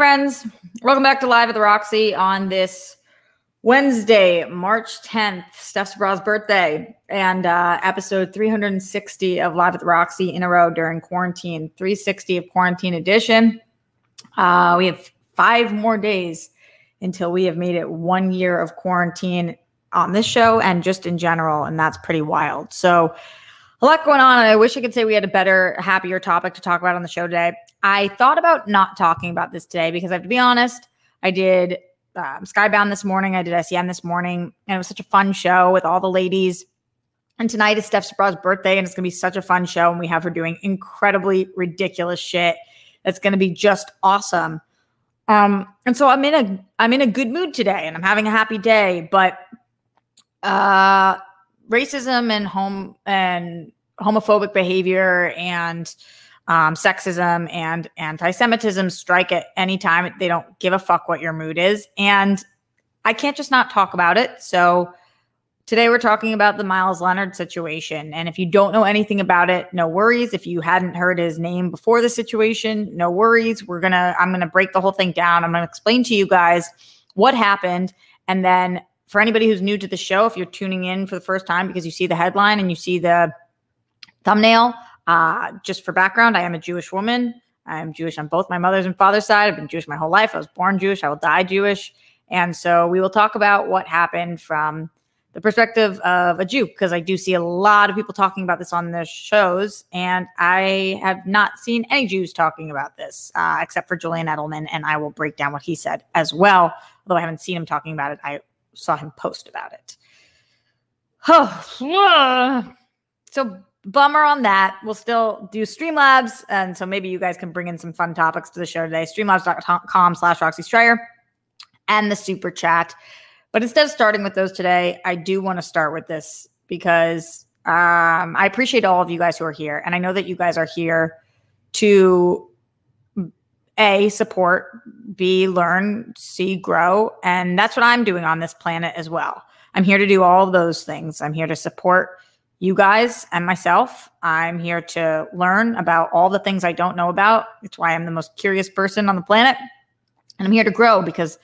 Friends. Welcome back to Live at the Roxy on this Wednesday, March 10th, Steph Sabrow's birthday, and uh, episode 360 of Live at the Roxy in a row during quarantine, 360 of quarantine edition. Uh, we have five more days until we have made it one year of quarantine on this show and just in general, and that's pretty wild. So, a lot going on, I wish I could say we had a better, happier topic to talk about on the show today. I thought about not talking about this today because I have to be honest, I did um, Skybound this morning, I did SEM this morning, and it was such a fun show with all the ladies. And tonight is Steph Sabrow's birthday, and it's going to be such a fun show. And we have her doing incredibly ridiculous shit. That's going to be just awesome. Um, and so I'm in a I'm in a good mood today, and I'm having a happy day. But uh, racism and home and homophobic behavior and um, sexism and anti-Semitism strike at any time. They don't give a fuck what your mood is, and I can't just not talk about it. So today we're talking about the Miles Leonard situation, and if you don't know anything about it, no worries. If you hadn't heard his name before the situation, no worries. We're gonna I'm gonna break the whole thing down. I'm gonna explain to you guys what happened, and then for anybody who's new to the show, if you're tuning in for the first time because you see the headline and you see the thumbnail, uh, just for background, I am a Jewish woman. I'm Jewish on both my mother's and father's side. I've been Jewish my whole life. I was born Jewish. I will die Jewish. And so we will talk about what happened from the perspective of a Jew, because I do see a lot of people talking about this on their shows. And I have not seen any Jews talking about this, uh, except for Julian Edelman. And I will break down what he said as well. Although I haven't seen him talking about it, I saw him post about it. Oh, so bummer on that. We'll still do Streamlabs. And so maybe you guys can bring in some fun topics to the show today. Streamlabs.com slash Roxy Striar and the super chat. But instead of starting with those today, I do want to start with this because um, I appreciate all of you guys who are here. And I know that you guys are here to A, support, B, learn, C, grow. And that's what I'm doing on this planet as well. I'm here to do all those things. I'm here to support you guys and myself. I'm here to learn about all the things I don't know about. It's why I'm the most curious person on the planet. And I'm here to grow because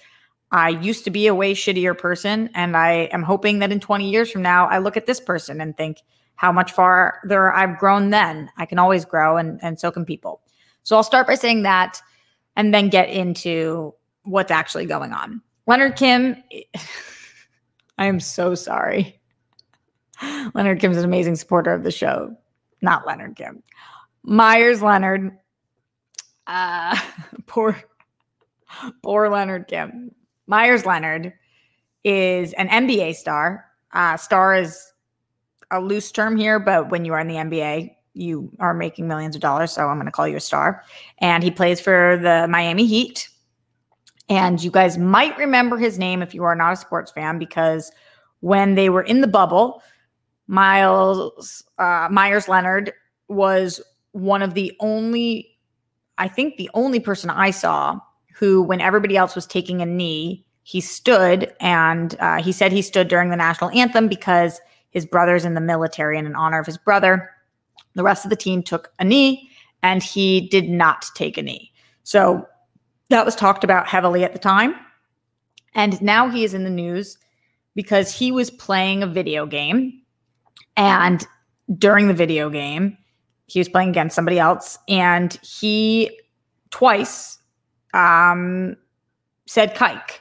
I used to be a way shittier person. And I am hoping that in 20 years from now, I look at this person and think how much farther I've grown then. I can always grow, and, and so can people. So I'll start by saying that and then get into what's actually going on. Leonard Kim, I am so sorry. Leonard Kim's an amazing supporter of the show. Not Leonard Kim. Meyers Leonard. Uh, poor, poor Leonard Kim. Meyers Leonard is an NBA star. Uh, star is a loose term here, but when you are in the NBA, you are making millions of dollars. So I'm going to call you a star. And he plays for the Miami Heat. And you guys might remember his name if you are not a sports fan, because when they were in the bubble, Miles uh, Meyers Leonard was one of the only, I think, the only person I saw who, when everybody else was taking a knee, he stood and uh, he said he stood during the national anthem because his brother's in the military and in honor of his brother. The rest of the team took a knee and he did not take a knee. So that was talked about heavily at the time. And now he is in the news because he was playing a video game and during the video game, he was playing against somebody else, and he twice um, said kike.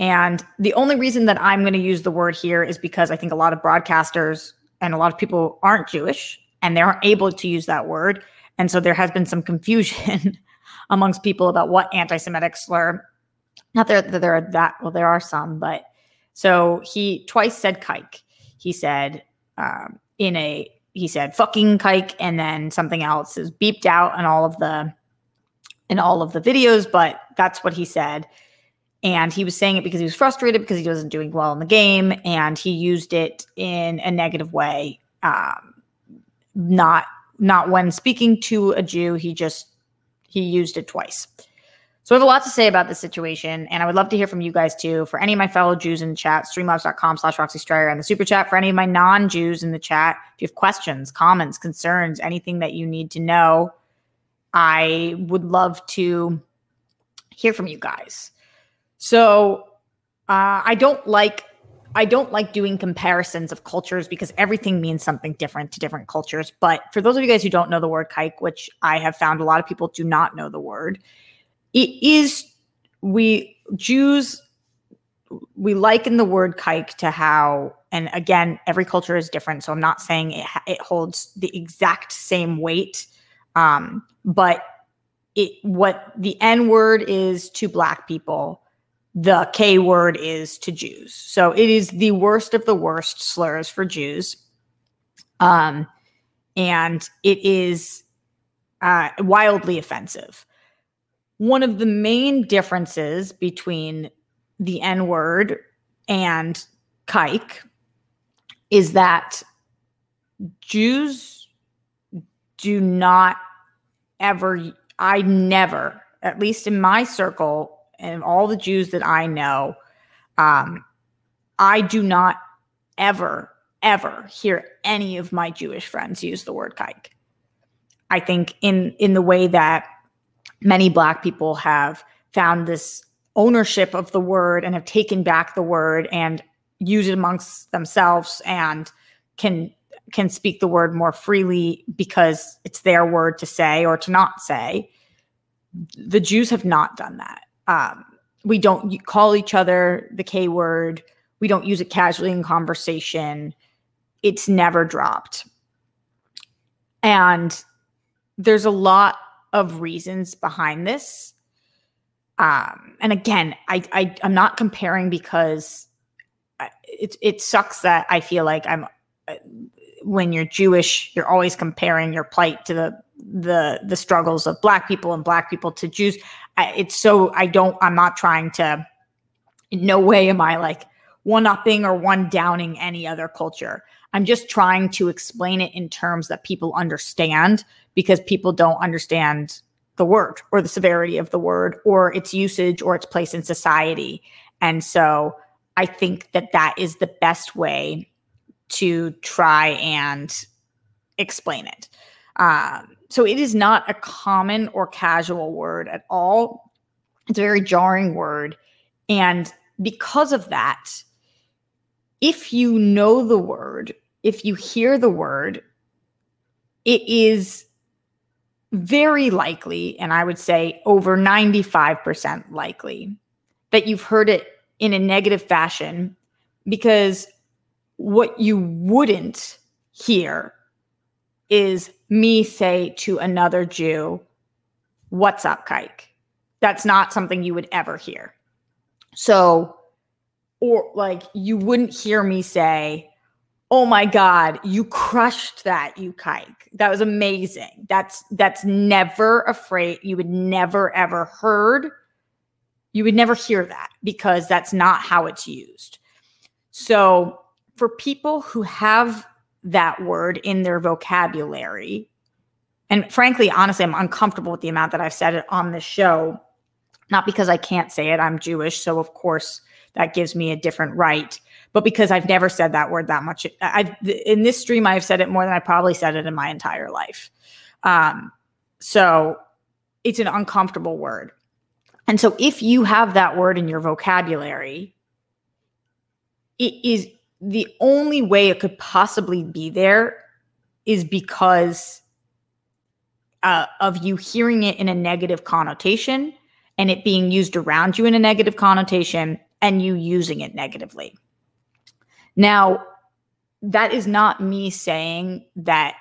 And the only reason that I'm going to use the word here is because I think a lot of broadcasters and a lot of people aren't Jewish and they aren't able to use that word. And so there has been some confusion amongst people about what anti Semitic slur. Not that there, there are that, well, there are some, but so he twice said kike. He said um, in a he said fucking kike and then something else is beeped out in all of the in all of the videos but that's what he said. And he was saying it because he was frustrated because he wasn't doing well in the game and he used it in a negative way um, not not when speaking to a jew. He just he used it twice so I have a lot to say about this situation, and I would love to hear from you guys too. For any of my fellow Jews in the chat, streamlabs.com slash Roxy Striar and the super chat. For any of my non-Jews in the chat, if you have questions, comments, concerns, anything that you need to know, I would love to hear from you guys. So uh, I don't like I don't like doing comparisons of cultures because everything means something different to different cultures. But for those of you guys who don't know the word kike, which I have found a lot of people do not know the word, it is we Jews we liken the word kike to how and again every culture is different so i'm not saying it, it holds the exact same weight um, but it what the n word is to black people the k word is to jews. So it is the worst of the worst slurs for jews. Um, and it is uh, wildly offensive one of the main differences between the N word and kike is that Jews do not ever, I never, at least in my circle and all the Jews that I know, um, I do not ever, ever hear any of my Jewish friends use the word kike. I think in in the way that many black people have found this ownership of the word and have taken back the word and use it amongst themselves and can can speak the word more freely because it's their word to say or to not say. The jews have not done that. Um, we don't call each other the k word. We don't use it casually in conversation. It's never dropped. And there's a lot of reasons behind this um, and again, I, I I'm not comparing because it it sucks that I feel like I'm uh, when you're Jewish, you're always comparing your plight to the the the struggles of black people and black people to Jews. I, it's so I don't I'm not trying to in no way am I like one upping or one downing any other culture. I'm just trying to explain it in terms that people understand because people don't understand the word or the severity of the word or its usage or its place in society. And so I think that that is the best way to try and explain it. Um, so it is not a common or casual word at all. It's a very jarring word. And because of that, if you know the word, if you hear the word, it is very likely, and I would say over 95% likely, that you've heard it in a negative fashion because what you wouldn't hear is me say to another Jew, What's up, kike? That's not something you would ever hear. So, or like you wouldn't hear me say, oh my god you crushed that you kike. That was amazing. That's that's never afraid you would never ever heard. You would never hear that because that's not how it's used. So for people who have that word in their vocabulary and frankly honestly i'm uncomfortable with the amount that i've said it on this show. Not because i can't say it i'm jewish so of course that gives me a different right but because I've never said that word that much. I've in this stream I've said it more than I probably said it in my entire life. Um, so it's an uncomfortable word. And so if you have that word in your vocabulary, it is the only way it could possibly be there is because uh, of you hearing it in a negative connotation and it being used around you in a negative connotation and you using it negatively. Now, that is not me saying that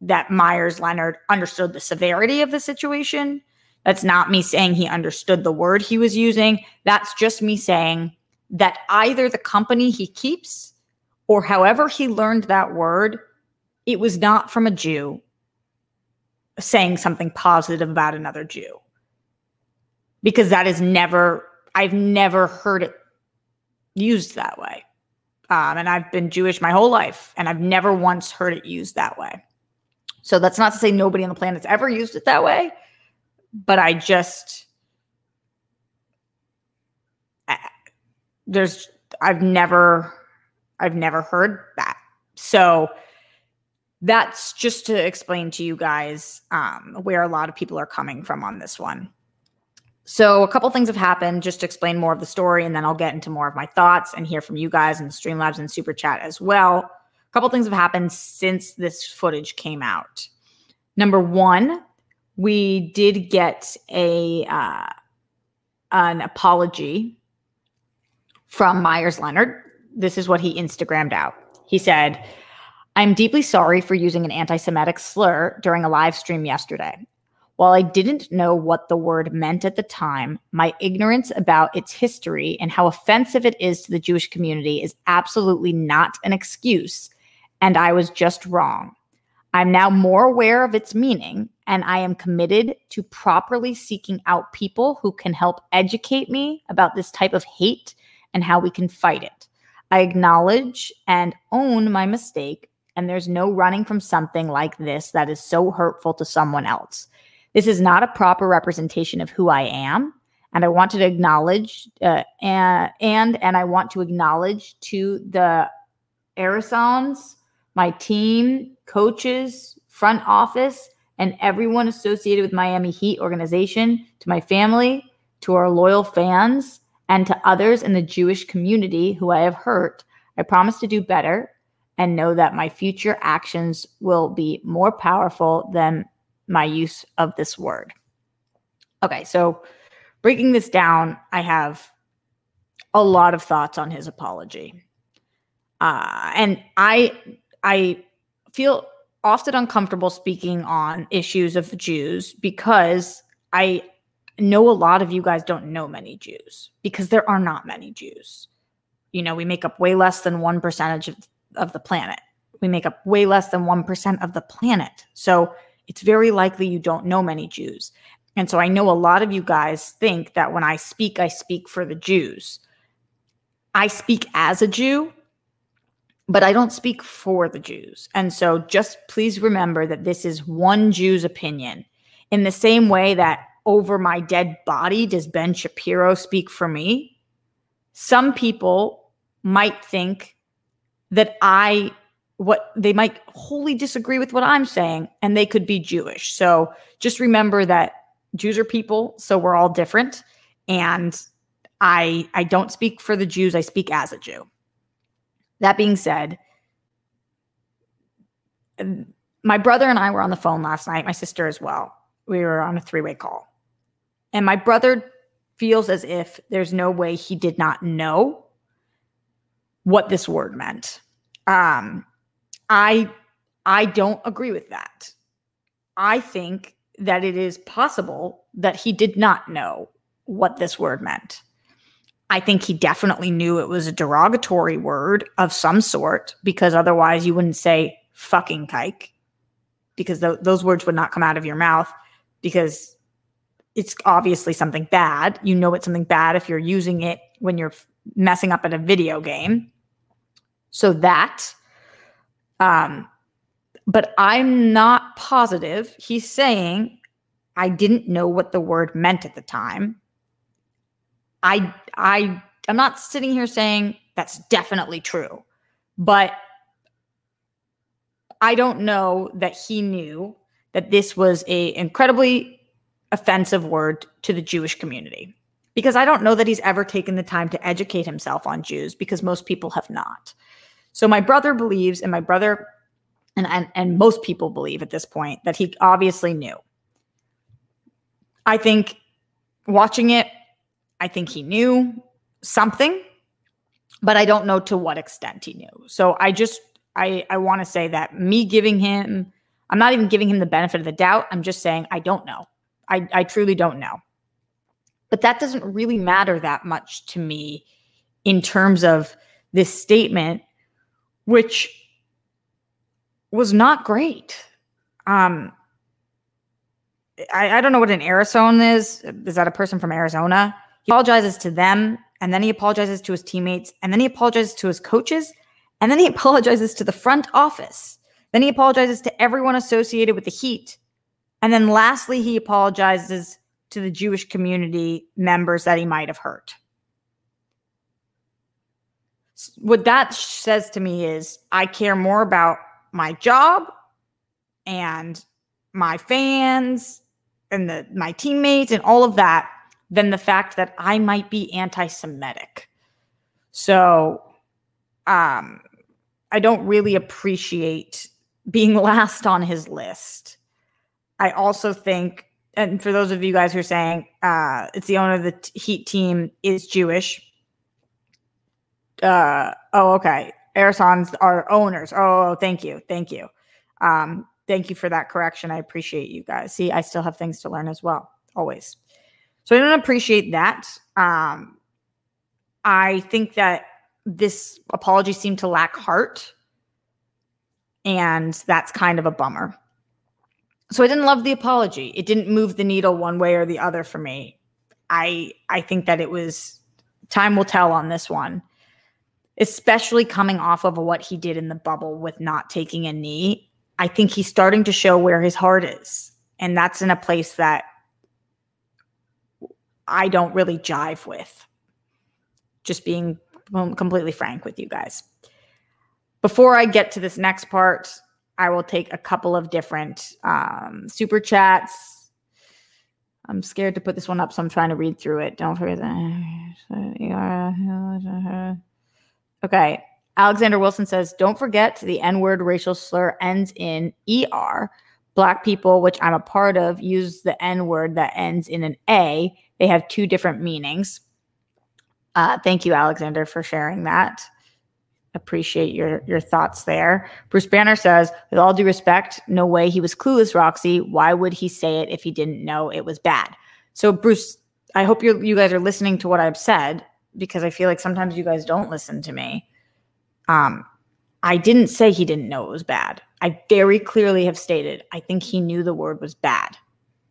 that Meyers Leonard understood the severity of the situation. That's not me saying he understood the word he was using. That's just me saying that either the company he keeps or however he learned that word, it was not from a Jew saying something positive about another Jew. Because that is never, I've never heard it used that way. Um, and I've been Jewish my whole life, and I've never once heard it used that way. So that's not to say nobody on the planet's ever used it that way, but I just I, there's I've never I've never heard that. So that's just to explain to you guys um, where a lot of people are coming from on this one. So, a couple things have happened just to explain more of the story, and then I'll get into more of my thoughts and hear from you guys in the Streamlabs and Super Chat as well. A couple things have happened since this footage came out. Number one, we did get a uh, an apology from Meyers Leonard. This is what he Instagrammed out. He said, I'm deeply sorry for using an anti Semitic slur during a live stream yesterday. While I didn't know what the word meant at the time, my ignorance about its history and how offensive it is to the Jewish community is absolutely not an excuse, and I was just wrong. I'm now more aware of its meaning, and I am committed to properly seeking out people who can help educate me about this type of hate and how we can fight it. I acknowledge and own my mistake, and there's no running from something like this that is so hurtful to someone else. This is not a proper representation of who I am, and I want to acknowledge uh, and and I want to acknowledge to the Arisons, my team, coaches, front office, and everyone associated with Miami Heat organization, to my family, to our loyal fans, and to others in the Jewish community who I have hurt. I promise to do better and know that my future actions will be more powerful than my use of this word. Okay, so breaking this down, I have a lot of thoughts on his apology. Uh, and I I feel often uncomfortable speaking on issues of Jews because I know a lot of you guys don't know many Jews because there are not many Jews. You know, we make up way less than one percentage of, of the planet. We make up way less than 1% of the planet. So it's very likely you don't know many Jews. And so I know a lot of you guys think that when I speak, I speak for the Jews. I speak as a Jew, but I don't speak for the Jews. And so just please remember that this is one Jew's opinion. In the same way that over my dead body does Ben Shapiro speak for me, some people might think that I what they might wholly disagree with what I'm saying, and they could be Jewish. So just remember that Jews are people, so we're all different. And I I don't speak for the Jews, I speak as a Jew. That being said, my brother and I were on the phone last night, my sister as well. We were on a three-way call. And my brother feels as if there's no way he did not know what this word meant. Um, I I don't agree with that. I think that it is possible that he did not know what this word meant. I think he definitely knew it was a derogatory word of some sort because otherwise you wouldn't say fucking kike because th- those words would not come out of your mouth because it's obviously something bad. You know it's something bad if you're using it when you're messing up at a video game. So that um, but I'm not positive. He's saying I didn't know what the word meant at the time. I I I'm not sitting here saying that's definitely true, but I don't know that he knew that this was a incredibly offensive word to the Jewish community because I don't know that he's ever taken the time to educate himself on Jews because most people have not. So my brother believes, and my brother and, and, and most people believe at this point that he obviously knew. I think watching it, I think he knew something, but I don't know to what extent he knew. So I just I I want to say that me giving him I'm not even giving him the benefit of the doubt. I'm just saying I don't know. I, I truly don't know. But that doesn't really matter that much to me in terms of this statement which was not great. Um, I, I don't know what an Arizona is. Is that a person from Arizona? He apologizes to them, and then he apologizes to his teammates, and then he apologizes to his coaches, and then he apologizes to the front office. Then he apologizes to everyone associated with the Heat. And then lastly, he apologizes to the Jewish community members that he might have hurt what that says to me is I care more about my job and my fans and the my teammates and all of that than the fact that I might be anti Semitic. So um, I don't really appreciate being last on his list. I also think, and for those of you guys who are saying uh, it's the owner of the Heat team is Jewish. Uh, oh, okay. Arisons are owners. Oh, thank you. Thank you. Um, thank you for that correction. I appreciate you guys. See, I still have things to learn as well, always. So I don't appreciate that. Um, I think that this apology seemed to lack heart. And that's kind of a bummer. So I didn't love the apology. It didn't move the needle one way or the other for me. I I think that it was time will tell on this one. Especially coming off of what he did in the bubble with not taking a knee. I think he's starting to show where his heart is. And that's in a place that I don't really jive with. Just being completely frank with you guys. Before I get to this next part, I will take a couple of different um, super chats. I'm scared to put this one up, so I'm trying to read through it. Don't forget that. Okay. Alexander Wilson says, Don't forget the N word racial slur ends in ER. Black people, which I'm a part of, use the N word that ends in an A. They have two different meanings. Uh, thank you, Alexander, for sharing that. Appreciate your your thoughts there. Bruce Banner says, with all due respect, no way he was clueless, Roxy. Why would he say it if he didn't know it was bad? So, Bruce, I hope you you guys are listening to what I've said because I feel like sometimes you guys don't listen to me. Um, I didn't say he didn't know it was bad. I very clearly have stated I think he knew the word was bad.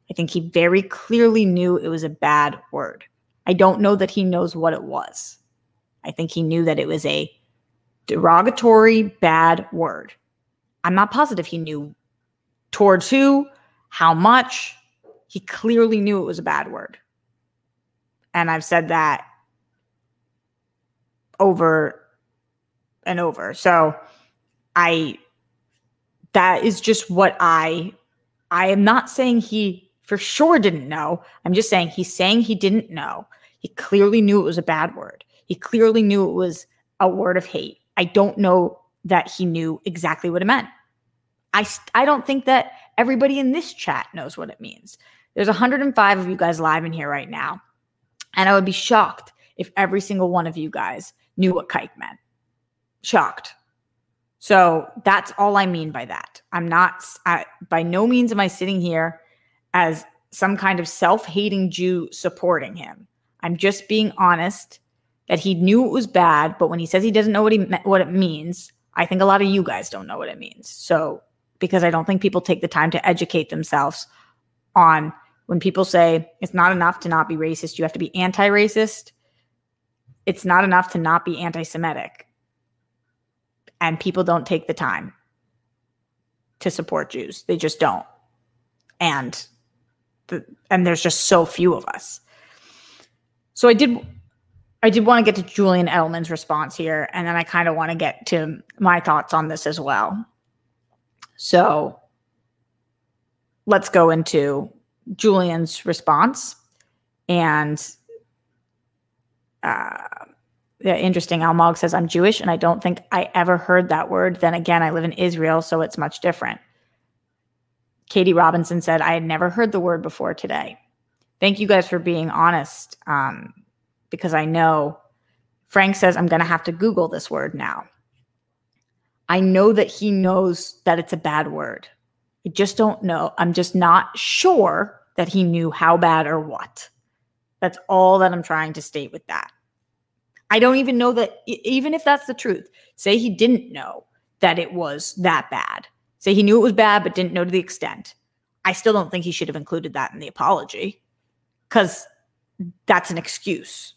I think he very clearly knew it was a bad word. I don't know that he knows what it was. I think he knew that it was a derogatory, bad word. I'm not positive he knew towards who, how much. He clearly knew it was a bad word. And I've said that over and over. So I, that is just what I, I am not saying he for sure didn't know. I'm just saying he's saying he didn't know. He clearly knew it was a bad word. He clearly knew it was a word of hate. I don't know that he knew exactly what it meant. I, I don't think that everybody in this chat knows what it means. There's 105 of you guys live in here right now. And I would be shocked if every single one of you guys knew what kike meant. Shocked. So that's all I mean by that. I'm not, I, by no means am I sitting here as some kind of self hating Jew supporting him. I'm just being honest that he knew it was bad, but when he says he doesn't know what he what it means, I think a lot of you guys don't know what it means. So because I don't think people take the time to educate themselves on when people say it's not enough to not be racist, you have to be anti-racist. It's not enough to not be anti-Semitic. And people don't take the time to support Jews. They just don't. And the, and there's just so few of us. So I did I did want to get to Julian Edelman's response here, and then I kind of want to get to my thoughts on this as well. So let's go into Julian's response. And uh, interesting. Almog says, I'm Jewish and I don't think I ever heard that word. Then again, I live in Israel, so it's much different. Katie Robinson said, I had never heard the word before today. Thank you guys for being honest um, because I know Frank says, I'm going to have to Google this word now. I know that he knows that it's a bad word. I just don't know. I'm just not sure that he knew how bad or what. That's all that I'm trying to state with that. I don't even know that, even if that's the truth, say he didn't know that it was that bad. Say he knew it was bad, but didn't know to the extent. I still don't think he should have included that in the apology because that's an excuse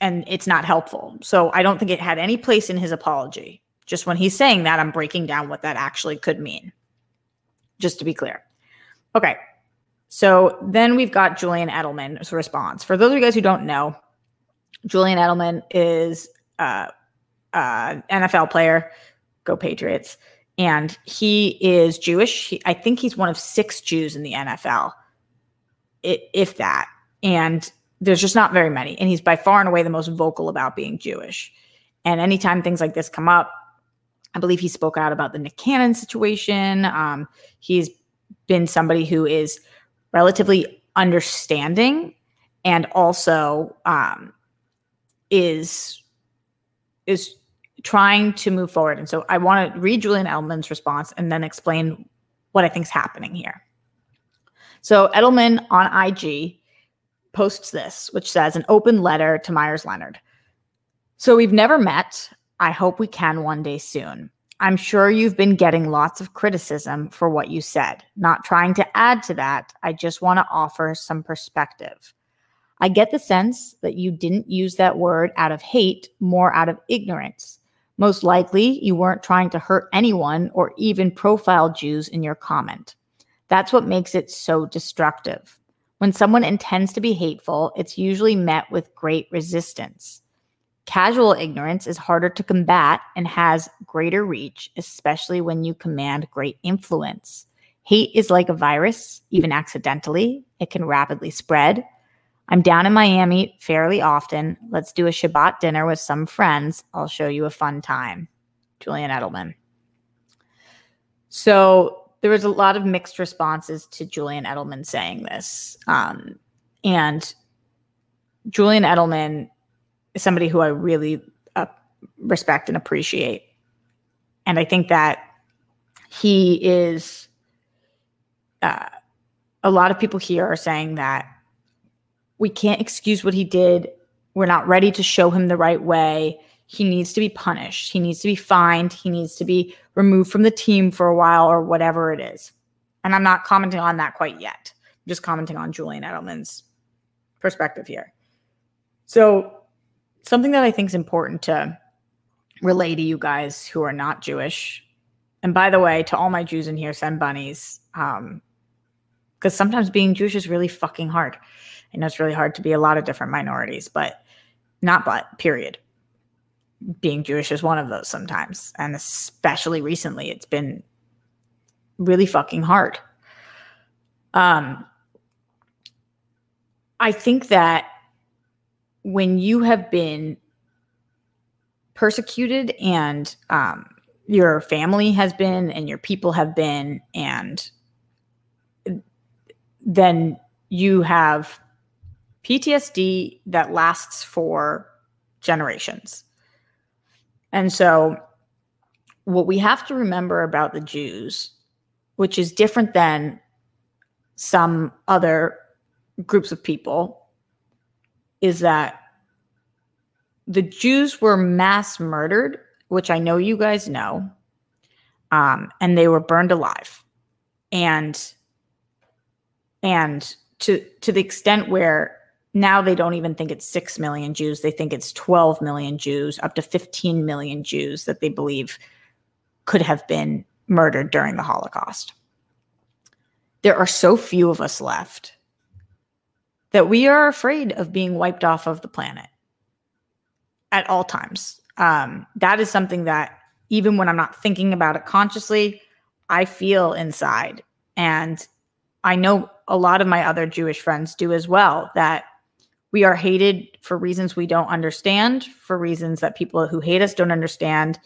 and it's not helpful. So I don't think it had any place in his apology. Just when he's saying that, I'm breaking down what that actually could mean, just to be clear. Okay. So then we've got Julian Edelman's response. For those of you guys who don't know, Julian Edelman is uh, uh, NFL player. Go Patriots and he is Jewish. He, I think he's one of six Jews in the NFL, if that. and there's just not very many. And he's by far and away the most vocal about being Jewish. And anytime things like this come up, I believe he spoke out about the Nick Cannon situation. Um, he's been somebody who is relatively understanding and also um, is is trying to move forward. And so I want to read Julian Edelman's response and then explain what I think is happening here. So Edelman on IG posts this, which says an open letter to Meyers Leonard. So we've never met. I hope we can one day soon. I'm sure you've been getting lots of criticism for what you said. Not trying to add to that, I just want to offer some perspective. I get the sense that you didn't use that word out of hate, more out of ignorance. Most likely, you weren't trying to hurt anyone or even profile Jews in your comment. That's what makes it so destructive. When someone intends to be hateful, it's usually met with great resistance. Casual ignorance is harder to combat and has greater reach, especially when you command great influence. Hate is like a virus, even accidentally, it can rapidly spread. I'm down in Miami fairly often. Let's do a Shabbat dinner with some friends. I'll show you a fun time. Julian Edelman. So there was a lot of mixed responses to Julian Edelman saying this. Um, and Julian Edelman is somebody who I really uh, respect and appreciate. And I think that he is, uh, a lot of people here are saying that we can't excuse what he did. We're not ready to show him the right way. He needs to be punished. He needs to be fined. He needs to be removed from the team for a while or whatever it is. And I'm not commenting on that quite yet. I'm just commenting on Julian Edelman's perspective here. So, something that I think is important to relay to you guys who are not Jewish. And by the way, to all my Jews in here, send bunnies. Um, because sometimes being Jewish is really fucking hard. I know it's really hard to be a lot of different minorities, but not but, period being Jewish is one of those sometimes. And especially recently, it's been really fucking hard. Um, I think that when you have been persecuted and um, your family has been and your people have been, and then you have PTSD that lasts for generations. And so, what we have to remember about the Jews, which is different than some other groups of people, is that the Jews were mass murdered, which I know you guys know, um, and they were burned alive, and and to to the extent where now they don't even think it's 6 million Jews. They think it's 12 million Jews, up to 15 million Jews that they believe could have been murdered during the Holocaust. There are so few of us left that we are afraid of being wiped off of the planet at all times. Um, that is something that, even when I'm not thinking about it consciously, I feel inside. And I know a lot of my other Jewish friends do as well that we are hated for reasons we don't understand, for reasons that people who hate us don't understand.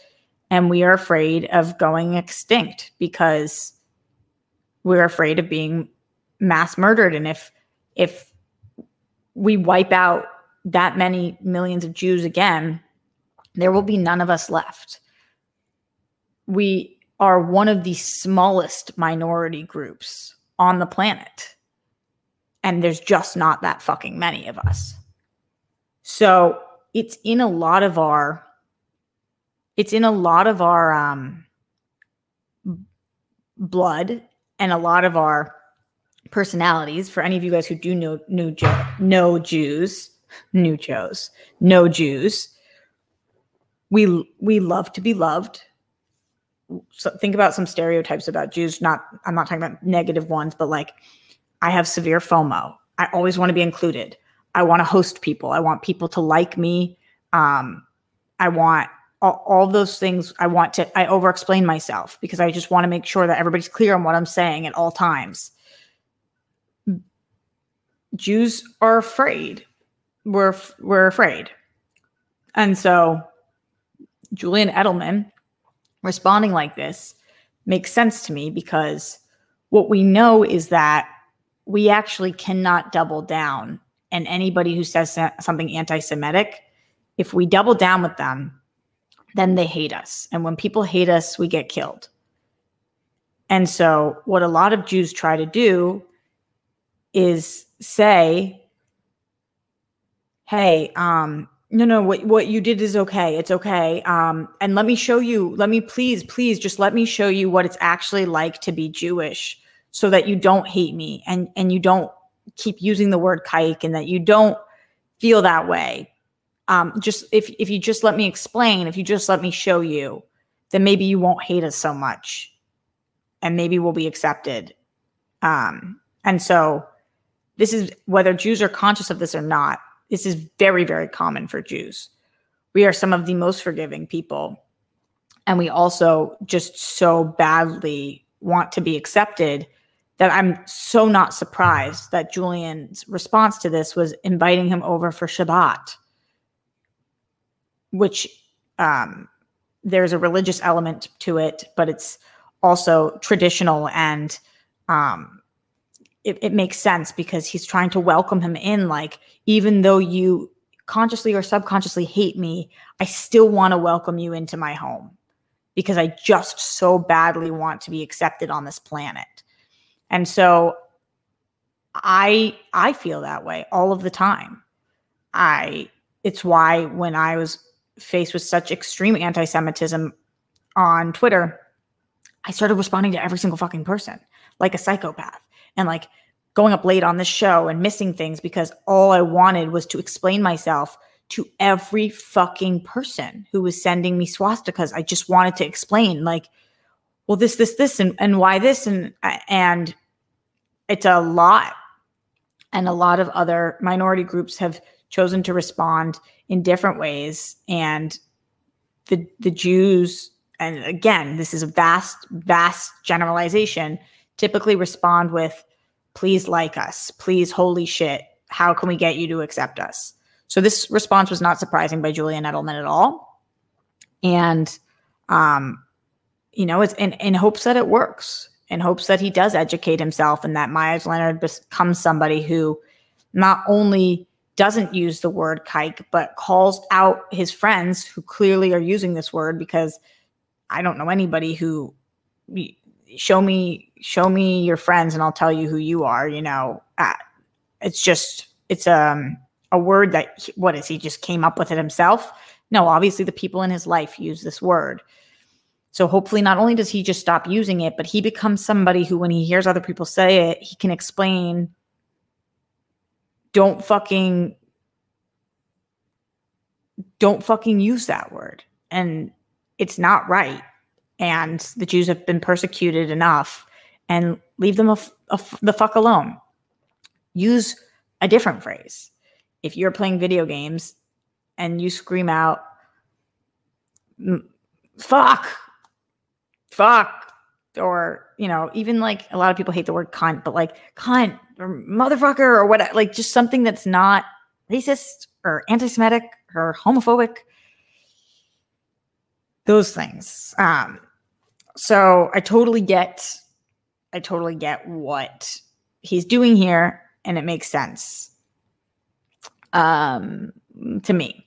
And we are afraid of going extinct because we're afraid of being mass murdered. And if, if we wipe out that many millions of Jews again, there will be none of us left. We are one of the smallest minority groups on the planet and there's just not that fucking many of us. So it's in a lot of our it's in a lot of our um blood and a lot of our personalities for any of you guys who do know new know Jews, new Joes, no Jews. We we love to be loved. So think about some stereotypes about Jews. Not I'm not talking about negative ones, but like I have severe FOMO. I always want to be included. I want to host people. I want people to like me. Um, I want all, all those things. I want to, I over explain myself because I just want to make sure that everybody's clear on what I'm saying at all times. Jews are afraid. We're we're afraid. And so Julian Edelman responding like this makes sense to me because what we know is that we actually cannot double down. And anybody who says something anti Semitic, if we double down with them, then they hate us. And when people hate us, we get killed. And so, what a lot of Jews try to do is say, hey, um, no, no, what, what you did is okay. It's okay. Um, and let me show you, let me please, please just let me show you what it's actually like to be Jewish so that you don't hate me and, and you don't keep using the word kike and that you don't feel that way. Um, just if, if you just let me explain, if you just let me show you, then maybe you won't hate us so much and maybe we'll be accepted. Um, and so this is whether Jews are conscious of this or not this is very, very common for Jews. We are some of the most forgiving people. And we also just so badly want to be accepted that I'm so not surprised that Julian's response to this was inviting him over for Shabbat, which um, there's a religious element to it, but it's also traditional and um, it, it makes sense because he's trying to welcome him in. Like, even though you consciously or subconsciously hate me, I still want to welcome you into my home because I just so badly want to be accepted on this planet. And so I I feel that way all of the time. I it's why when I was faced with such extreme anti-Semitism on Twitter, I started responding to every single fucking person like a psychopath and like going up late on the show and missing things because all I wanted was to explain myself to every fucking person who was sending me swastikas. I just wanted to explain like, well, this, this, this, and, and why this, and and it's a lot. And a lot of other minority groups have chosen to respond in different ways. And the the Jews, and again, this is a vast, vast generalization, typically respond with, please like us, please, holy shit, how can we get you to accept us? So this response was not surprising by Julian Edelman at all. And, um, you know, it's in, in hopes that it works, in hopes that he does educate himself and that Meyers Leonard becomes somebody who not only doesn't use the word kike, but calls out his friends who clearly are using this word because I don't know anybody who show me show me your friends and I'll tell you who you are, you know. Uh, it's just it's um a word that what is he just came up with it himself? No, obviously the people in his life use this word. So hopefully not only does he just stop using it, but he becomes somebody who when he hears other people say it, he can explain don't fucking don't fucking use that word. And it's not right and the Jews have been persecuted enough and leave them a, a, the fuck alone. Use a different phrase. If you're playing video games and you scream out, fuck, fuck, or, you know, even like a lot of people hate the word cunt, but like cunt or motherfucker or what, like just something that's not racist or anti Semitic or homophobic those things. Um, so I totally get, I totally get what he's doing here, and it makes sense. Um, to me,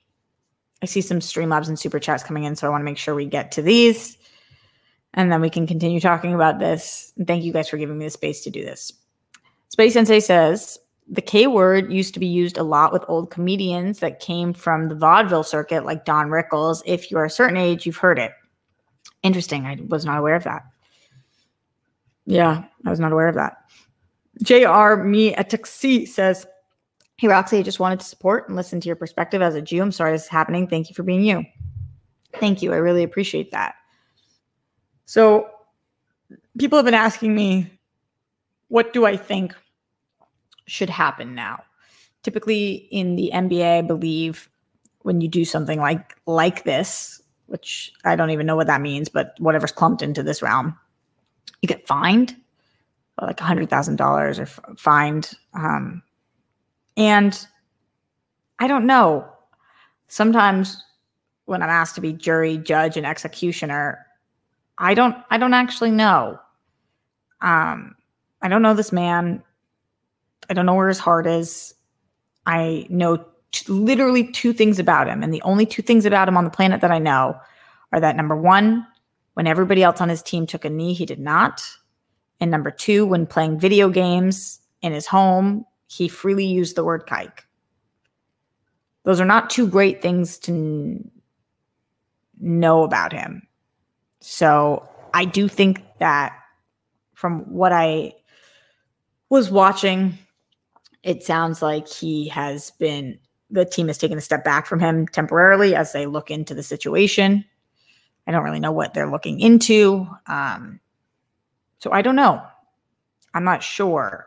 I see some Streamlabs and super chats coming in, so I want to make sure we get to these, and then we can continue talking about this. And thank you guys for giving me the space to do this. Space Sensei says the K word used to be used a lot with old comedians that came from the vaudeville circuit, like Don Rickles. If you're a certain age, you've heard it. Interesting. I was not aware of that. Yeah, I was not aware of that. JR Me a Taxi says, Hey, Roxy, I just wanted to support and listen to your perspective as a Jew. I'm sorry this is happening. Thank you for being you. Thank you. I really appreciate that. So, people have been asking me, what do I think should happen now. Typically in the NBA, I believe when you do something like like this, which I don't even know what that means, but whatever's clumped into this realm, you get fined like a hundred thousand dollars or f- fined. Um, And I don't know. Sometimes when I'm asked to be jury, judge, and executioner, I don't I don't actually know. Um, I don't know this man. I don't know where his heart is. I know t- literally two things about him, and the only two things about him on the planet that I know are that number one, when everybody else on his team took a knee, he did not, and number two, when playing video games in his home, he freely used the word kike. Those are not two great things to n- know about him. So I do think that from what I was watching, it sounds like he has been, the team has taken a step back from him temporarily as they look into the situation. I don't really know what they're looking into. Um, so I don't know. I'm not sure.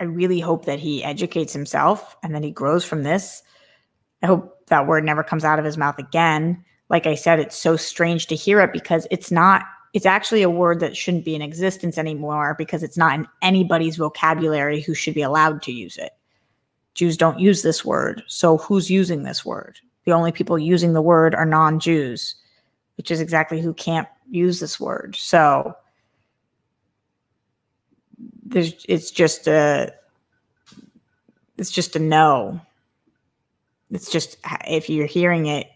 I really hope that he educates himself and that he grows from this. I hope that word never comes out of his mouth again. Like I said, it's so strange to hear it because it's not, it's actually a word that shouldn't be in existence anymore because it's not in anybody's vocabulary who should be allowed to use it. Jews don't use this word. So who's using this word? The only people using the word are non Jews, which is exactly who can't use this word. So there's, it's just a, it's just a no. It's just, if you're hearing it,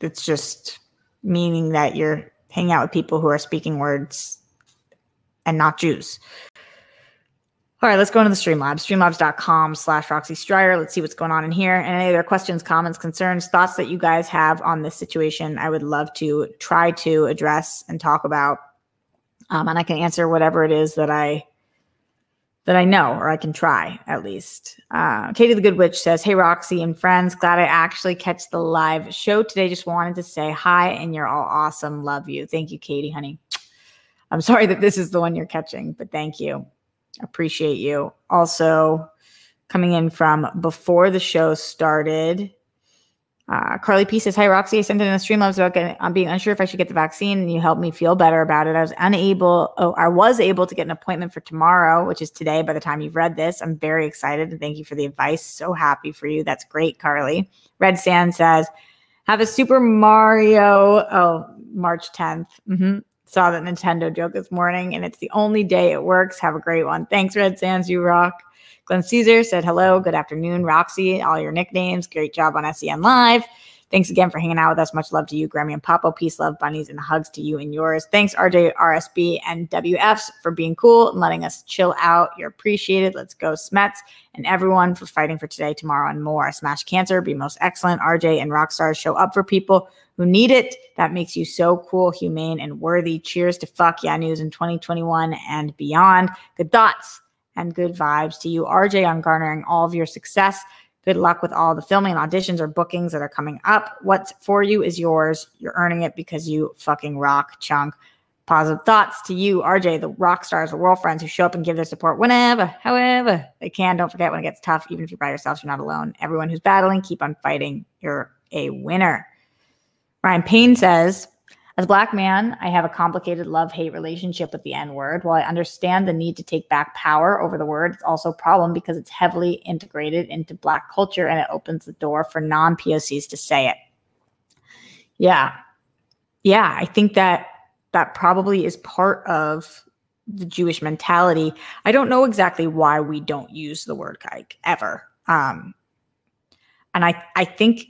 it's just meaning that you're hanging out with people who are speaking words and not Jews. All right, let's go into the Streamlabs. Streamlabs.com slash Roxy Striar. Let's see what's going on in here. And any other questions, comments, concerns, thoughts that you guys have on this situation, I would love to try to address and talk about. Um, and I can answer whatever it is that I that I know, or I can try at least. Uh, Katie the Good Witch says, Hey, Roxy and friends, glad I actually catch the live show today. Just wanted to say hi, and you're all awesome. Love you. Thank you, Katie, honey. I'm sorry that this is the one you're catching, but thank you. Appreciate you. Also, coming in from before the show started, uh, Carly P says, Hi, Roxy. I sent in a stream. About getting, I'm being unsure if I should get the vaccine, and you helped me feel better about it. I was unable, oh, I was able to get an appointment for tomorrow, which is today by the time you've read this. I'm very excited and thank you for the advice. So happy for you. That's great, Carly. Red Sand says, Have a Super Mario, oh, March 10th. Mm-hmm. Saw that Nintendo joke this morning, and it's the only day it works. Have a great one. Thanks, Red Sands. You rock. Glenn Caesar said, Hello, good afternoon, Roxy, all your nicknames. Great job on SEN Live. Thanks again for hanging out with us. Much love to you, Grammy and Papo. Peace, love, bunnies, and hugs to you and yours. Thanks, RJ, RSB, and WFs for being cool and letting us chill out. You're appreciated. Let's go, Smets, and everyone for fighting for today, tomorrow, and more. Smash cancer, be most excellent. RJ and Rockstars show up for people who need it. That makes you so cool, humane, and worthy. Cheers to fuck yeah news in 2021 and beyond. Good thoughts and good vibes to you, RJ, on garnering all of your success. Good luck with all the filming and auditions or bookings that are coming up. What's for you is yours. You're earning it because you fucking rock, chunk. Positive thoughts to you, RJ, the rock stars, the world friends who show up and give their support whenever, however they can. Don't forget when it gets tough, even if you're by yourself, you're not alone. Everyone who's battling, keep on fighting. You're a winner. Ryan Payne says, as a black man, I have a complicated love hate relationship with the N word. While I understand the need to take back power over the word, it's also a problem because it's heavily integrated into black culture and it opens the door for non POCs to say it. Yeah. Yeah. I think that that probably is part of the Jewish mentality. I don't know exactly why we don't use the word kike ever. Um, and I, I think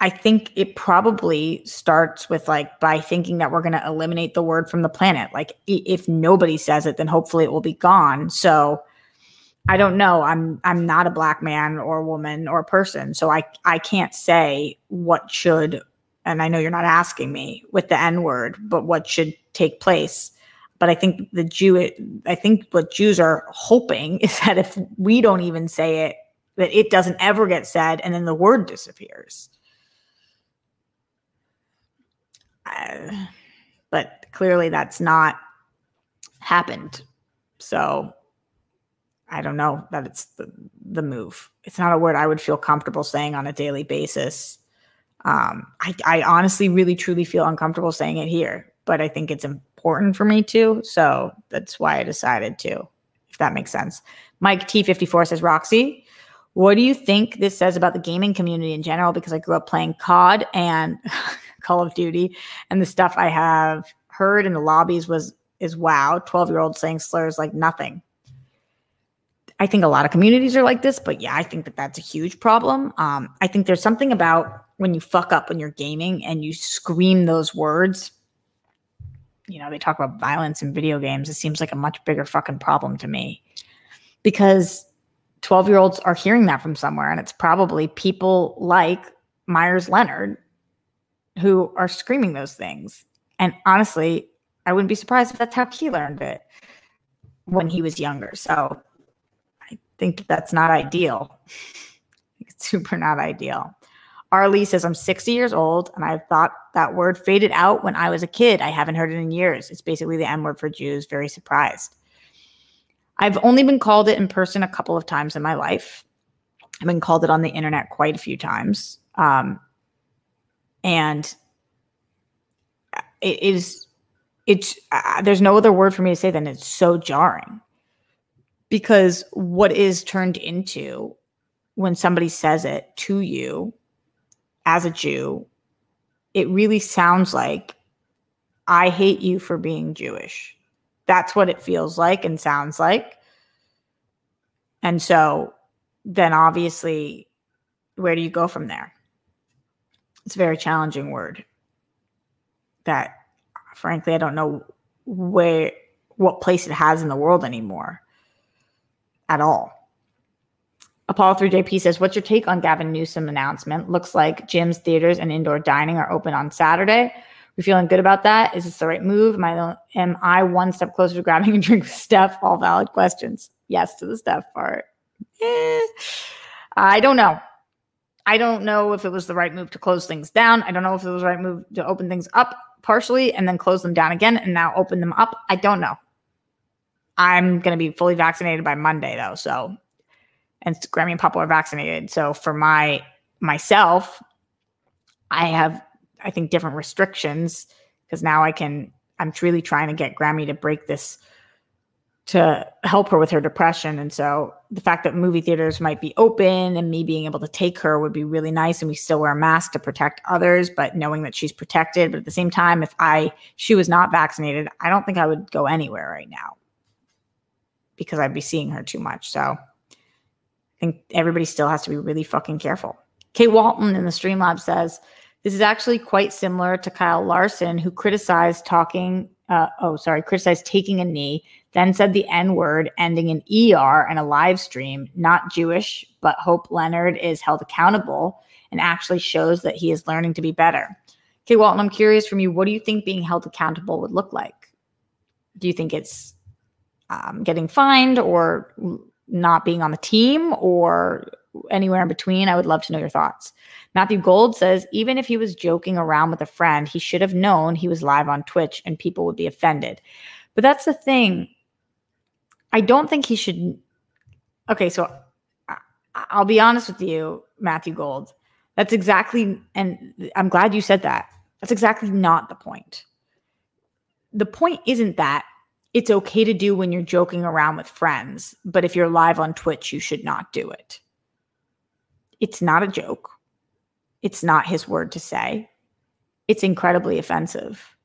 I think it probably starts with like by thinking that we're going to eliminate the word from the planet. Like if nobody says it, then hopefully it will be gone. So I don't know. I'm I'm not a black man or woman or person, so I I can't say what should. And I know you're not asking me with the N word, but what should take place. But I think the Jew, I think what Jews are hoping is that if we don't even say it, that it doesn't ever get said, and then the word disappears. But clearly that's not happened. So I don't know that it's the, the move. It's not a word I would feel comfortable saying on a daily basis. Um, I, I honestly, really, truly feel uncomfortable saying it here, but I think it's important for me to. So that's why I decided to. if that makes sense. Mike T54 says, Roxy, what do you think this says about the gaming community in general? Because I grew up playing COD and Call of Duty, and the stuff I have heard in the lobbies was is wow, 12 year olds saying slurs like nothing. I think a lot of communities are like this, but yeah, I think that that's a huge problem. Um, I think there's something about when you fuck up when you're gaming and you scream those words. You know, they talk about violence in video games. It seems like a much bigger fucking problem to me because 12 year olds are hearing that from somewhere. And it's probably people like Meyers Leonard who are screaming those things. And honestly, I wouldn't be surprised if that's how he learned it when he was younger. So I think that's not ideal. it's super not ideal. Arlie says, I'm 60 years old and I've thought that word faded out when I was a kid. I haven't heard it in years. It's basically the M word for Jews. Very surprised. I've only been called it in person a couple of times in my life. I've been called it on the internet quite a few times. Um, and it is, it's, uh, there's no other word for me to say than it's so jarring because what is turned into when somebody says it to you as a Jew, it really sounds like I hate you for being Jewish. That's what it feels like and sounds like. And so then obviously, where do you go from there? It's a very challenging word that frankly I don't know where what place it has in the world anymore at all. Apollo 3JP says, What's your take on Gavin Newsom announcement? Looks like gyms, theaters, and indoor dining are open on Saturday. We feeling good about that? Is this the right move? Am I, am I one step closer to grabbing a drink with Steph? All valid questions. Yes to the Steph part. Eh, I don't know. I don't know if it was the right move to close things down. I don't know if it was the right move to open things up partially and then close them down again and now open them up. I don't know. I'm going to be fully vaccinated by Monday though. So, and Grammy and Papa are vaccinated. So for my myself, I have I think different restrictions because now I can I'm truly trying to get Grammy to break this to help her with her depression. And so the fact that movie theaters might be open and me being able to take her would be really nice. And we still wear a mask to protect others, but knowing that she's protected. But at the same time, if I she was not vaccinated, I don't think I would go anywhere right now because I'd be seeing her too much. So I think everybody still has to be really fucking careful. Kate Walton in the Streamlab says, this is actually quite similar to Kyle Larson, who criticized talking, uh, oh, sorry, criticized taking a knee, then said the N word, ending in ER and a live stream. Not Jewish, but Hope Leonard is held accountable and actually shows that he is learning to be better. Okay, Walton, I'm curious from you, what do you think being held accountable would look like? Do you think it's um, getting fined or not being on the team or anywhere in between? I would love to know your thoughts. Matthew Gold says even if he was joking around with a friend, he should have known he was live on Twitch and people would be offended. But that's the thing. I don't think he should. Okay, so I'll be honest with you, Matthew Gold. That's exactly, and I'm glad you said that. That's exactly not the point. The point isn't that it's okay to do when you're joking around with friends, but if you're live on Twitch, you should not do it. It's not a joke. It's not his word to say. It's incredibly offensive.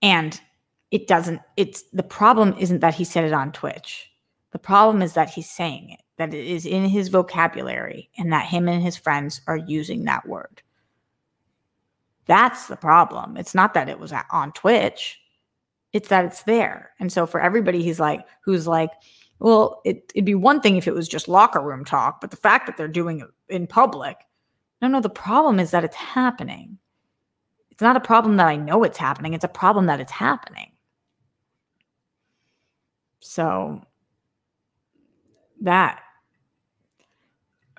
And it doesn't, it's the problem isn't that he said it on Twitch. The problem is that he's saying it, that it is in his vocabulary, and that him and his friends are using that word. That's the problem. It's not that it was on Twitch, it's that it's there. And so for everybody, he's like, who's like, well, it, it'd be one thing if it was just locker room talk, but the fact that they're doing it in public no, no, the problem is that it's happening. It's not a problem that I know it's happening, it's a problem that it's happening. So that.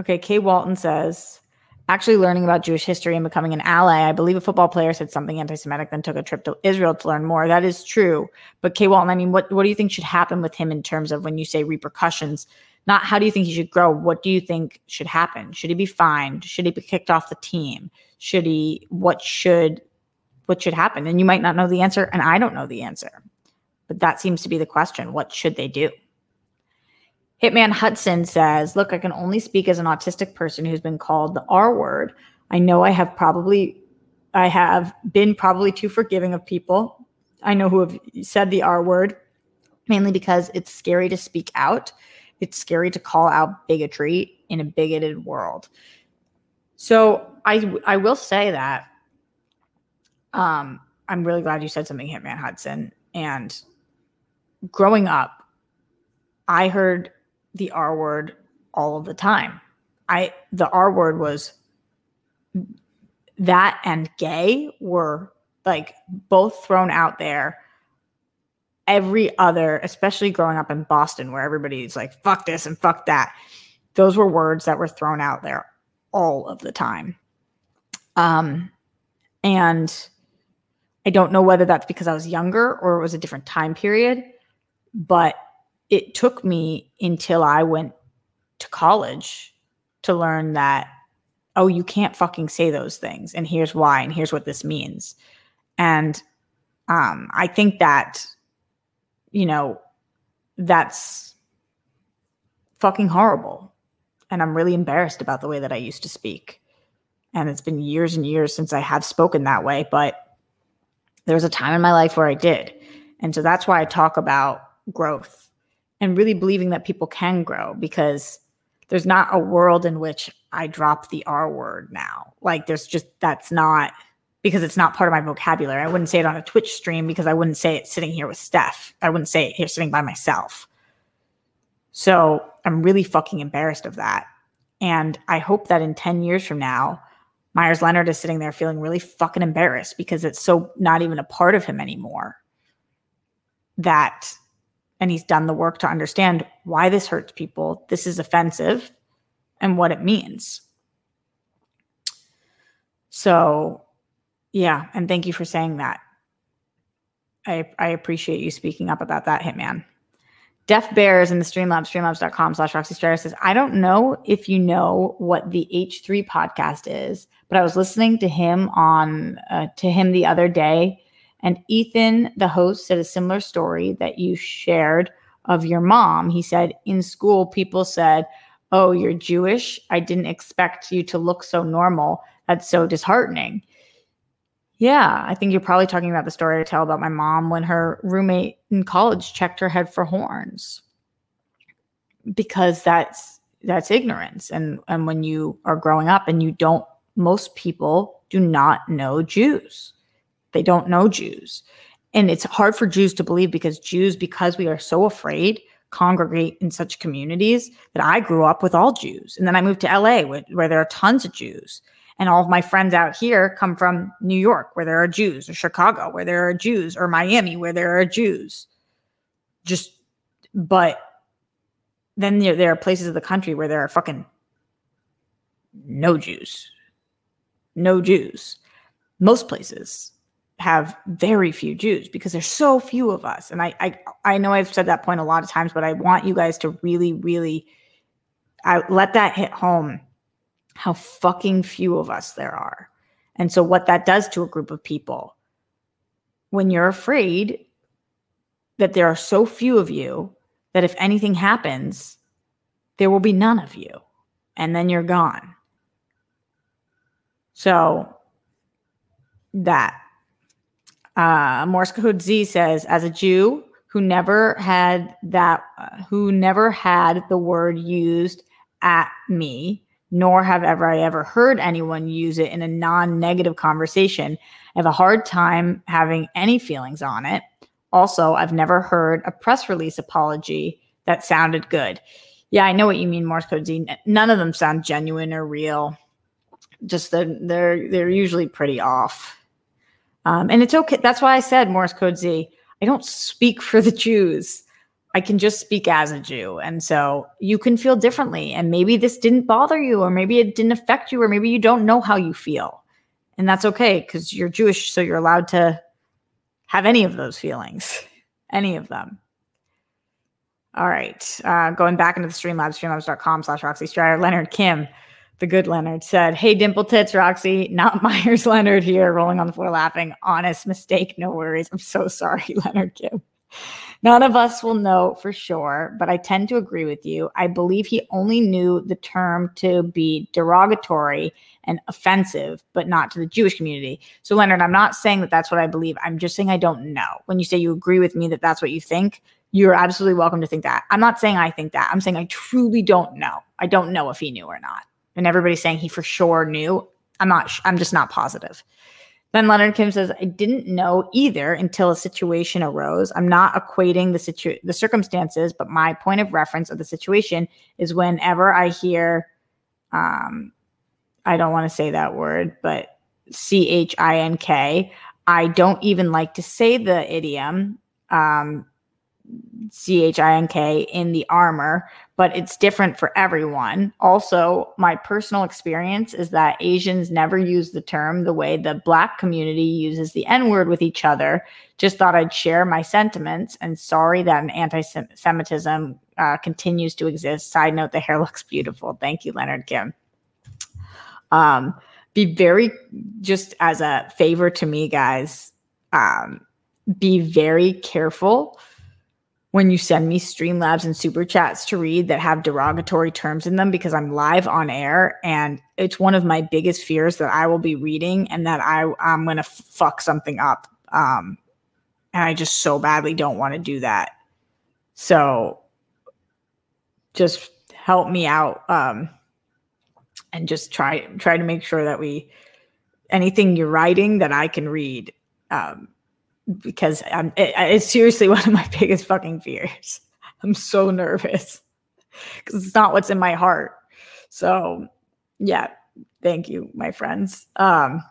Okay, Kay Walton says, actually learning about Jewish history and becoming an ally. I believe a football player said something anti-Semitic, then took a trip to Israel to learn more. That is true. But Kay Walton, I mean, what, what do you think should happen with him in terms of when you say repercussions? Not how do you think he should grow? What do you think should happen? Should he be fined? Should he be kicked off the team? Should he what should what should happen? And you might not know the answer, and I don't know the answer. But that seems to be the question. What should they do? Hitman Hudson says, Look, I can only speak as an autistic person who's been called the R word. I know I have probably, I have been probably too forgiving of people. I know who have said the R word, mainly because it's scary to speak out. It's scary to call out bigotry in a bigoted world. So I I will say that um, I'm really glad you said something, Hitman Hudson. And growing up, I heard the R word all of the time. I the R word was that and gay were like both thrown out there. Every other especially growing up in Boston where everybody's like fuck this and fuck that. Those were words that were thrown out there all of the time. Um and I don't know whether that's because I was younger or it was a different time period, but it took me until I went to college to learn that, oh, you can't fucking say those things. And here's why. And here's what this means. And um, I think that, you know, that's fucking horrible. And I'm really embarrassed about the way that I used to speak. And it's been years and years since I have spoken that way. But there was a time in my life where I did. And so that's why I talk about growth and really believing that people can grow because there's not a world in which I drop the R word now. Like there's just that's not because it's not part of my vocabulary. I wouldn't say it on a Twitch stream because I wouldn't say it sitting here with Steph. I wouldn't say it here sitting by myself. So I'm really fucking embarrassed of that. And I hope that in 10 years from now, Meyers Leonard is sitting there feeling really fucking embarrassed because it's so not even a part of him anymore. That, and he's done the work to understand why this hurts people, this is offensive, and what it means. So, yeah, and thank you for saying that. I, I appreciate you speaking up about that, Hitman. Deaf Bears in the Streamlabs, streamlabs.com slash Roxy Striar says, I don't know if you know what the H3 podcast is, but I was listening to him on uh, to him the other day, and Ethan, the host, said a similar story that you shared of your mom. He said, in school, people said, Oh, you're Jewish. I didn't expect you to look so normal. That's so disheartening. Yeah, I think you're probably talking about the story I tell about my mom when her roommate in college checked her head for horns. Because that's that's ignorance and and when you are growing up and you don't most people do not know Jews. They don't know Jews. And it's hard for Jews to believe because Jews because we are so afraid congregate in such communities that I grew up with all Jews. And then I moved to LA where, where there are tons of Jews. And all of my friends out here come from New York, where there are Jews, or Chicago, where there are Jews, or Miami, where there are Jews. Just, but then there, there are places of the country where there are fucking no Jews. No Jews. Most places have very few Jews because there's so few of us. And I, I, I know I've said that point a lot of times, but I want you guys to really, really I, let that hit home how fucking few of us there are. And so, what that does to a group of people, when you're afraid that there are so few of you that if anything happens, there will be none of you, and then you're gone. So, that. Uh, Morse code Z says, as a Jew who never had that, uh, who never had the word used at me, nor have ever I ever heard anyone use it in a non-negative conversation. I have a hard time having any feelings on it. Also, I've never heard a press release apology that sounded good. Yeah, I know what you mean, Morse code Z. None of them sound genuine or real. Just the, they're they're usually pretty off. Um, and it's okay. That's why I said Morse code Z. I don't speak for the Jews. I can just speak as a Jew. And so you can feel differently. And maybe this didn't bother you, or maybe it didn't affect you, or maybe you don't know how you feel. And that's okay because you're Jewish. So you're allowed to have any of those feelings, any of them. All right. Uh, going back into the Streamlabs, streamlabs.com slash Roxy Striar. Leonard Kim, the good Leonard, said, Hey, dimple tits, Roxy, not Meyers Leonard here, rolling on the floor laughing. Honest mistake. No worries. I'm so sorry, Leonard Kim. None of us will know for sure, but I tend to agree with you. I believe he only knew the term to be derogatory and offensive, but not to the Jewish community. So, Leonard, I'm not saying that that's what I believe. I'm just saying I don't know. When you say you agree with me that that's what you think, you're absolutely welcome to think that. I'm not saying I think that. I'm saying I truly don't know. I don't know if he knew or not. And everybody's saying he for sure knew. I'm not, I'm just not positive. Then Leonard Kim says, I didn't know either until a situation arose. I'm not equating the situ- the circumstances, but my point of reference of the situation is whenever I hear, um, I don't want to say that word, but C H I N K. I don't even like to say the idiom. Um, C H I N K in the armor, but it's different for everyone. Also, my personal experience is that Asians never use the term the way the Black community uses the N word with each other. Just thought I'd share my sentiments and sorry that an anti Semitism uh, continues to exist. Side note, the hair looks beautiful. Thank you, Leonard Kim. Um, be very, just as a favor to me, guys, um, be very careful when you send me Streamlabs and super chats to read that have derogatory terms in them because I'm live on air and it's one of my biggest fears that I will be reading and that I I'm going to fuck something up. Um and I just so badly don't want to do that. So just help me out um and just try try to make sure that we anything you're writing that I can read um because I'm, it, it's seriously one of my biggest fucking fears. I'm so nervous because it's not what's in my heart. So, yeah, thank you, my friends. Um,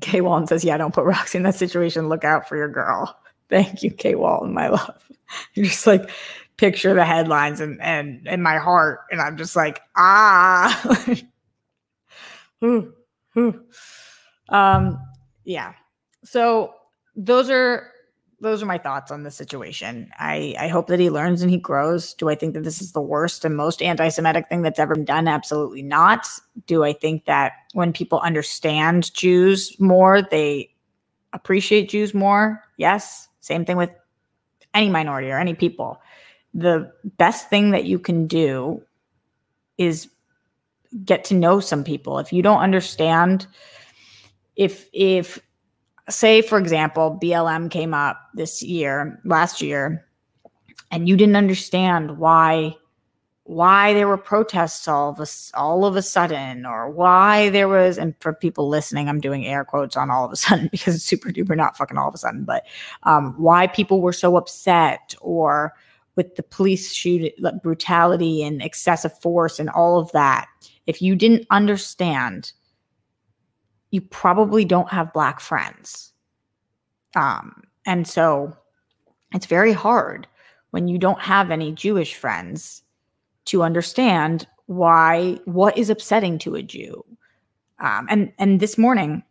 Kay Walton says, "Yeah, don't put Roxy in that situation. Look out for your girl." Thank you, Kay Walton, my love. You just like picture the headlines and and in my heart, and I'm just like, ah. um, yeah. So those are those are my thoughts on the situation. I, I hope that he learns and he grows. Do I think that this is the worst and most anti Semitic thing that's ever been done? Absolutely not. Do I think that when people understand Jews more, they appreciate Jews more? Yes. Same thing with any minority or any people. The best thing that you can do is get to know some people. If you don't understand, if, if, say for example blm came up this year last year and you didn't understand why why there were protests all of a, all of a sudden or why there was and for people listening i'm doing air quotes on all of a sudden because it's super duper not fucking all of a sudden but um, why people were so upset or with the police shoot brutality and excessive force and all of that. If you didn't understand you probably don't have black friends. Um, and so it's very hard when you don't have any Jewish friends to understand why what is upsetting to a Jew. Um, and and this morning,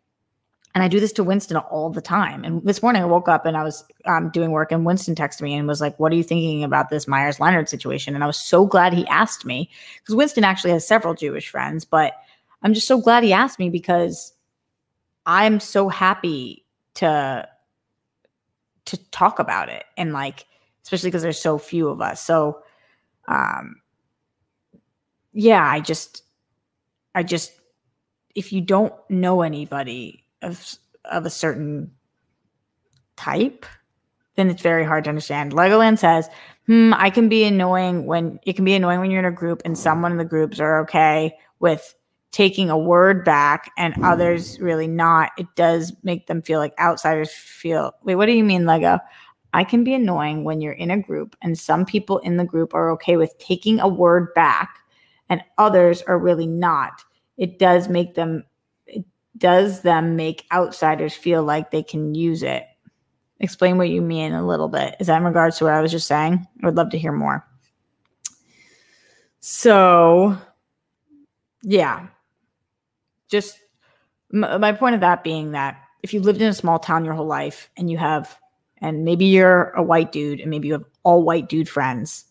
and I do this to Winston all the time. And this morning I woke up and I was um, doing work, and Winston texted me and was like, "What are you thinking about this Meyers Leonard situation?" And I was so glad he asked me because Winston actually has several Jewish friends, but I'm just so glad he asked me because I'm so happy to to talk about it and like especially because there's so few of us. So um yeah, I just I just if you don't know anybody of of a certain type, then it's very hard to understand. Legoland says, hmm, I can be annoying when it can be annoying when you're in a group and someone in the groups are okay with taking a word back and mm-hmm. others really not, it does make them feel like outsiders feel. Wait, what do you mean, Lego? I can be annoying when you're in a group and some people in the group are okay with taking a word back and others are really not. It does make them it does them make outsiders feel like they can use it. Explain what you mean a little bit. Is that in regards to what I was just saying? I would love to hear more. So, yeah, just m- my point of that being that if you lived in a small town your whole life and you have and maybe you're a white dude and maybe you have all white dude friends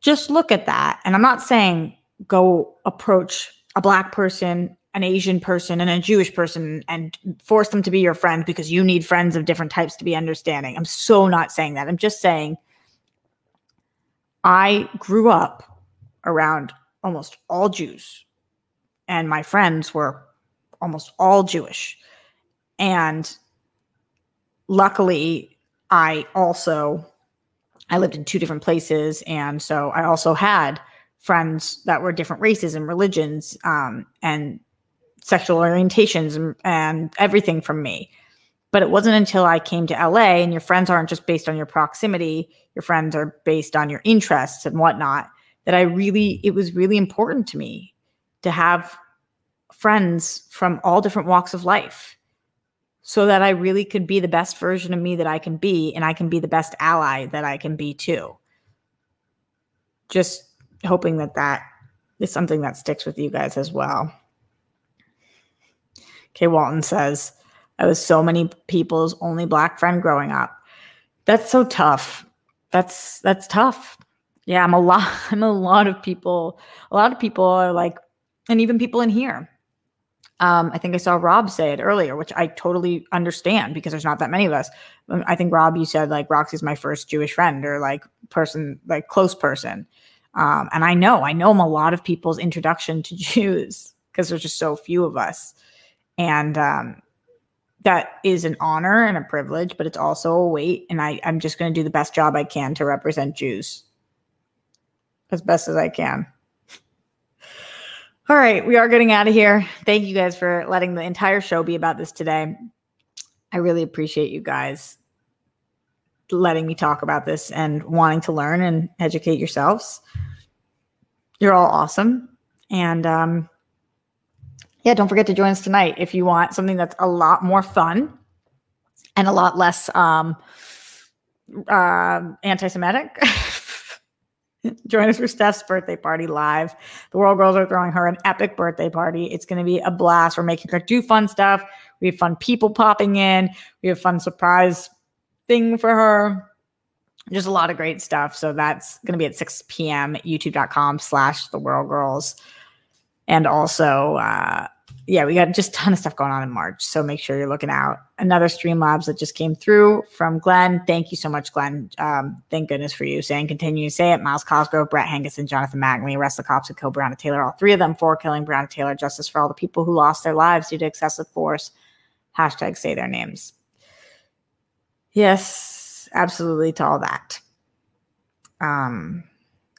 just look at that and i'm not saying go approach a black person an Asian person and a Jewish person and force them to be your friend because you need friends of different types to be understanding. I'm so not saying that. I'm just saying I grew up around almost all Jews, and my friends were almost all Jewish. And luckily, I also I lived in two different places, and so I also had friends that were different races and religions um, and sexual orientations and, and everything from me. But it wasn't until I came to LA, and your friends aren't just based on your proximity, your friends are based on your interests and whatnot, that I really, it was really important to me to have friends from all different walks of life so that I really could be the best version of me that I can be, and I can be the best ally that I can be too. Just hoping that that is something that sticks with you guys as well. Kay Walton says, I was so many people's only black friend growing up. That's so tough. That's that's tough. Yeah, I'm a lot I'm a lot of people. A lot of people are like, and even people in here. Um, I think I saw Rob say it earlier, which I totally understand because there's not that many of us. Um, I think Rob, you said like Roxy's my first Jewish friend or like person, like close person. Um, and I know, I know I'm a lot of people's introduction to Jews because there's just so few of us. And um, that is an honor and a privilege, but it's also a weight. And I, I'm just going to do the best job I can to represent Jews as best as I can. All right, we are getting out of here. Thank you guys for letting the entire show be about this today. I really appreciate you guys letting me talk about this and wanting to learn and educate yourselves. You're all awesome. And um, yeah, don't forget to join us tonight if you want something that's a lot more fun and a lot less um, uh, anti-Semitic. join us for Steph's birthday party live. The World Girls are throwing her an epic birthday party. It's going to be a blast. We're making her do fun stuff. We have fun people popping in. We have fun surprise thing for her. Just a lot of great stuff. So that's going to be at 6 p.m. youtube.com slash the World Girls. And also, uh, yeah, we got just a ton of stuff going on in March. So make sure you're looking out. Another Streamlabs that just came through from Glenn. Thank you so much, Glenn. Um, thank goodness for you saying continue to say it. Myles Cosgrove, Brett Hankison, Jonathan Mattingly, arrest the cops who killed Breonna Taylor. All three of them for killing Breonna Taylor. Justice for all the people who lost their lives due to excessive force. Hashtag say their names. Yes, absolutely to all that. Um,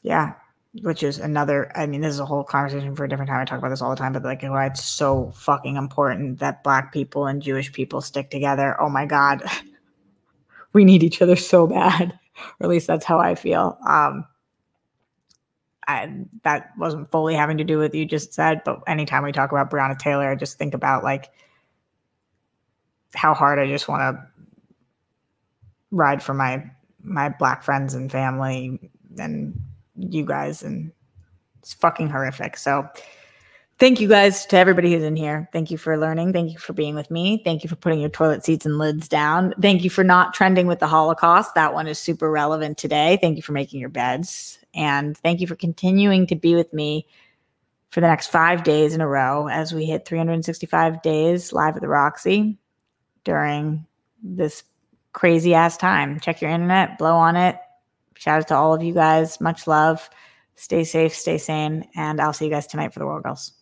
yeah, which is another i mean this is a whole conversation for a different time. I talk about this all the time but like why it's so fucking important that black people and jewish people stick together. Oh my god. We need each other so bad. Or at least that's how i feel. Um I, that wasn't fully having to do with you just said but anytime we talk about breonna taylor i just think about like how hard i just want to ride for my my black friends and family and you guys, and it's fucking horrific. So, thank you guys to everybody who's in here. Thank you for learning. Thank you for being with me. Thank you for putting your toilet seats and lids down. Thank you for not trending with the Holocaust. That one is super relevant today. Thank you for making your beds. And thank you for continuing to be with me for the next five days in a row as we hit 365 days live at the Roxy during this crazy ass time. Check your internet, blow on it, Shout out to all of you guys. Much love. Stay safe, stay sane, and I'll see you guys tonight for the World Girls.